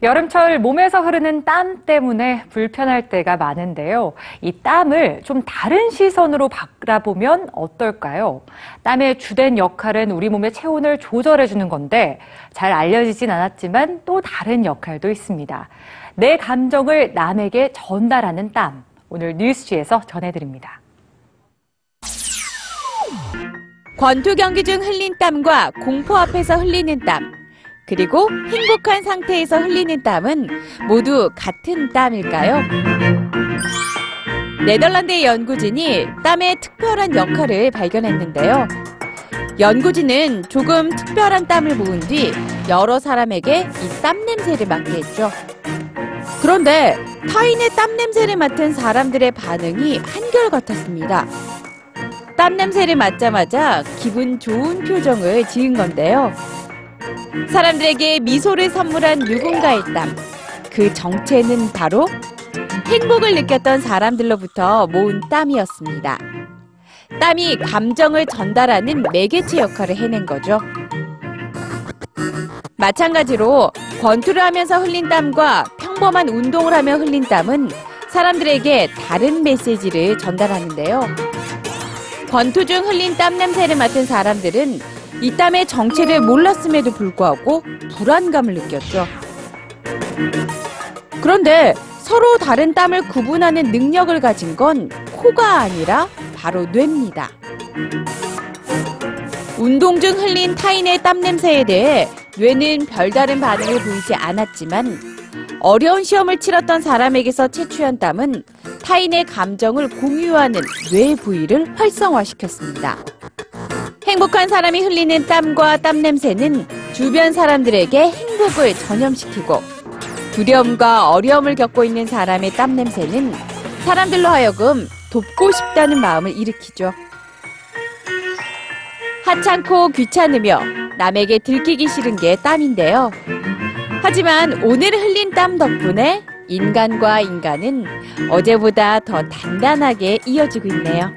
여름철 몸에서 흐르는 땀 때문에 불편할 때가 많은데요. 이 땀을 좀 다른 시선으로 바라보면 어떨까요? 땀의 주된 역할은 우리 몸의 체온을 조절해주는 건데 잘 알려지진 않았지만 또 다른 역할도 있습니다. 내 감정을 남에게 전달하는 땀. 오늘 뉴스지에서 전해드립니다. 권투 경기 중 흘린 땀과 공포 앞에서 흘리는 땀, 그리고 행복한 상태에서 흘리는 땀은 모두 같은 땀일까요? 네덜란드의 연구진이 땀의 특별한 역할을 발견했는데요. 연구진은 조금 특별한 땀을 모은 뒤 여러 사람에게 이 땀 냄새를 맡게 했죠. 그런데 타인의 땀 냄새를 맡은 사람들의 반응이 한결같았습니다. 땀 냄새를 맡자마자 기분 좋은 표정을 지은 건데요. 사람들에게 미소를 선물한 누군가의 땀. 그 정체는 바로 행복을 느꼈던 사람들로부터 모은 땀이었습니다. 땀이 감정을 전달하는 매개체 역할을 해낸 거죠. 마찬가지로 권투를 하면서 흘린 땀과 평범한 운동을 하며 흘린 땀은 사람들에게 다른 메시지를 전달하는데요. 권투 중 흘린 땀 냄새를 맡은 사람들은 이 땀의 정체를 몰랐음에도 불구하고 불안감을 느꼈죠. 그런데 서로 다른 땀을 구분하는 능력을 가진 건 코가 아니라 바로 뇌입니다. 운동 중 흘린 타인의 땀 냄새에 대해 뇌는 별다른 반응을 보이지 않았지만 어려운 시험을 치렀던 사람에게서 채취한 땀은 타인의 감정을 공유하는 뇌 부위를 활성화시켰습니다. 행복한 사람이 흘리는 땀과 땀 냄새는 주변 사람들에게 행복을 전염시키고 두려움과 어려움을 겪고 있는 사람의 땀 냄새는 사람들로 하여금 돕고 싶다는 마음을 일으키죠. 하찮고 귀찮으며 남에게 들키기 싫은 게 땀인데요. 하지만 오늘 흘린 땀 덕분에 인간과 인간은 어제보다 더 단단하게 이어지고 있네요.